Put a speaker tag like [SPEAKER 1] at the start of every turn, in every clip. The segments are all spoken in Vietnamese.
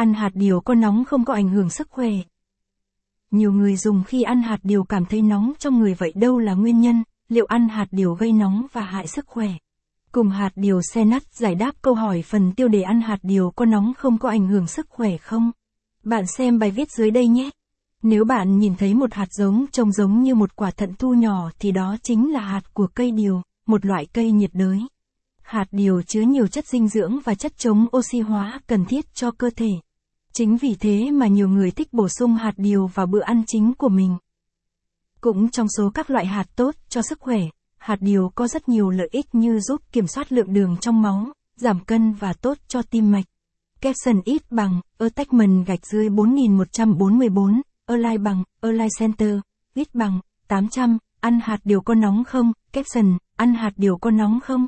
[SPEAKER 1] Ăn hạt điều có nóng không có ảnh hưởng sức khỏe. Nhiều người dùng khi ăn hạt điều cảm thấy nóng trong người vậy đâu là nguyên nhân, liệu ăn hạt điều gây nóng và hại sức khỏe? Cùng hạt điều xe nắt giải đáp câu hỏi phần tiêu đề ăn hạt điều có nóng không có ảnh hưởng sức khỏe không? Bạn xem bài viết dưới đây nhé. Nếu bạn nhìn thấy một hạt giống trông giống như một quả thận thu nhỏ thì đó chính là hạt của cây điều, một loại cây nhiệt đới. Hạt điều chứa nhiều chất dinh dưỡng và chất chống oxy hóa cần thiết cho cơ thể. Chính vì thế mà nhiều người thích bổ sung hạt điều vào bữa ăn chính của mình. Cũng trong số các loại hạt tốt cho sức khỏe, hạt điều có rất nhiều lợi ích như giúp kiểm soát lượng đường trong máu, giảm cân và tốt cho tim mạch. Capson ít bằng, attachment gạch dưới 4144, Align bằng, Align Center, ít bằng, 800, ăn hạt điều có nóng không, Capson, ăn hạt điều có nóng không?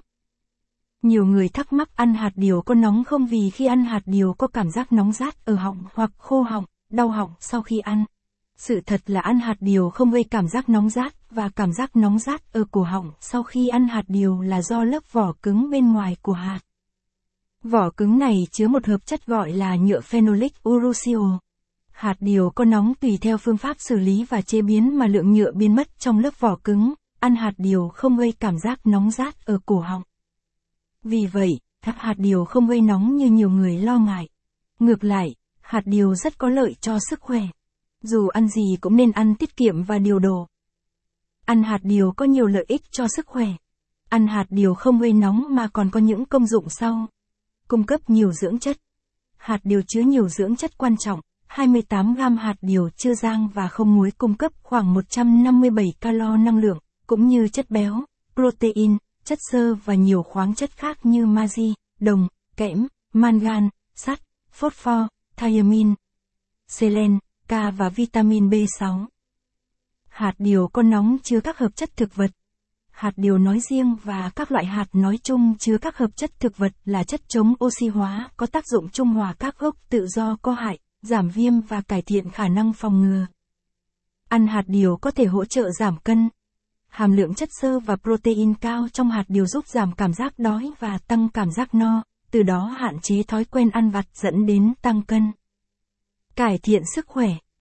[SPEAKER 1] Nhiều người thắc mắc ăn hạt điều có nóng không vì khi ăn hạt điều có cảm giác nóng rát ở họng hoặc khô họng, đau họng sau khi ăn. Sự thật là ăn hạt điều không gây cảm giác nóng rát và cảm giác nóng rát ở cổ họng sau khi ăn hạt điều là do lớp vỏ cứng bên ngoài của hạt. Vỏ cứng này chứa một hợp chất gọi là nhựa phenolic uracil. Hạt điều có nóng tùy theo phương pháp xử lý và chế biến mà lượng nhựa biến mất trong lớp vỏ cứng, ăn hạt điều không gây cảm giác nóng rát ở cổ họng. Vì vậy, thắp hạt điều không gây nóng như nhiều người lo ngại. Ngược lại, hạt điều rất có lợi cho sức khỏe. Dù ăn gì cũng nên ăn tiết kiệm và điều độ. Ăn hạt điều có nhiều lợi ích cho sức khỏe. Ăn hạt điều không gây nóng mà còn có những công dụng sau. Cung cấp nhiều dưỡng chất. Hạt điều chứa nhiều dưỡng chất quan trọng, 28 gram hạt điều chưa rang và không muối cung cấp khoảng 157 calo năng lượng, cũng như chất béo, protein, chất xơ và nhiều khoáng chất khác như magie, đồng, kẽm, mangan, sắt, phosphor, thiamin, selen, K và vitamin B6. Hạt điều có nóng chứa các hợp chất thực vật. Hạt điều nói riêng và các loại hạt nói chung chứa các hợp chất thực vật là chất chống oxy hóa có tác dụng trung hòa các gốc tự do có hại, giảm viêm và cải thiện khả năng phòng ngừa. Ăn hạt điều có thể hỗ trợ giảm cân, hàm lượng chất xơ và protein cao trong hạt điều giúp giảm cảm giác đói và tăng cảm giác no, từ đó hạn chế thói quen ăn vặt dẫn đến tăng cân. Cải thiện sức khỏe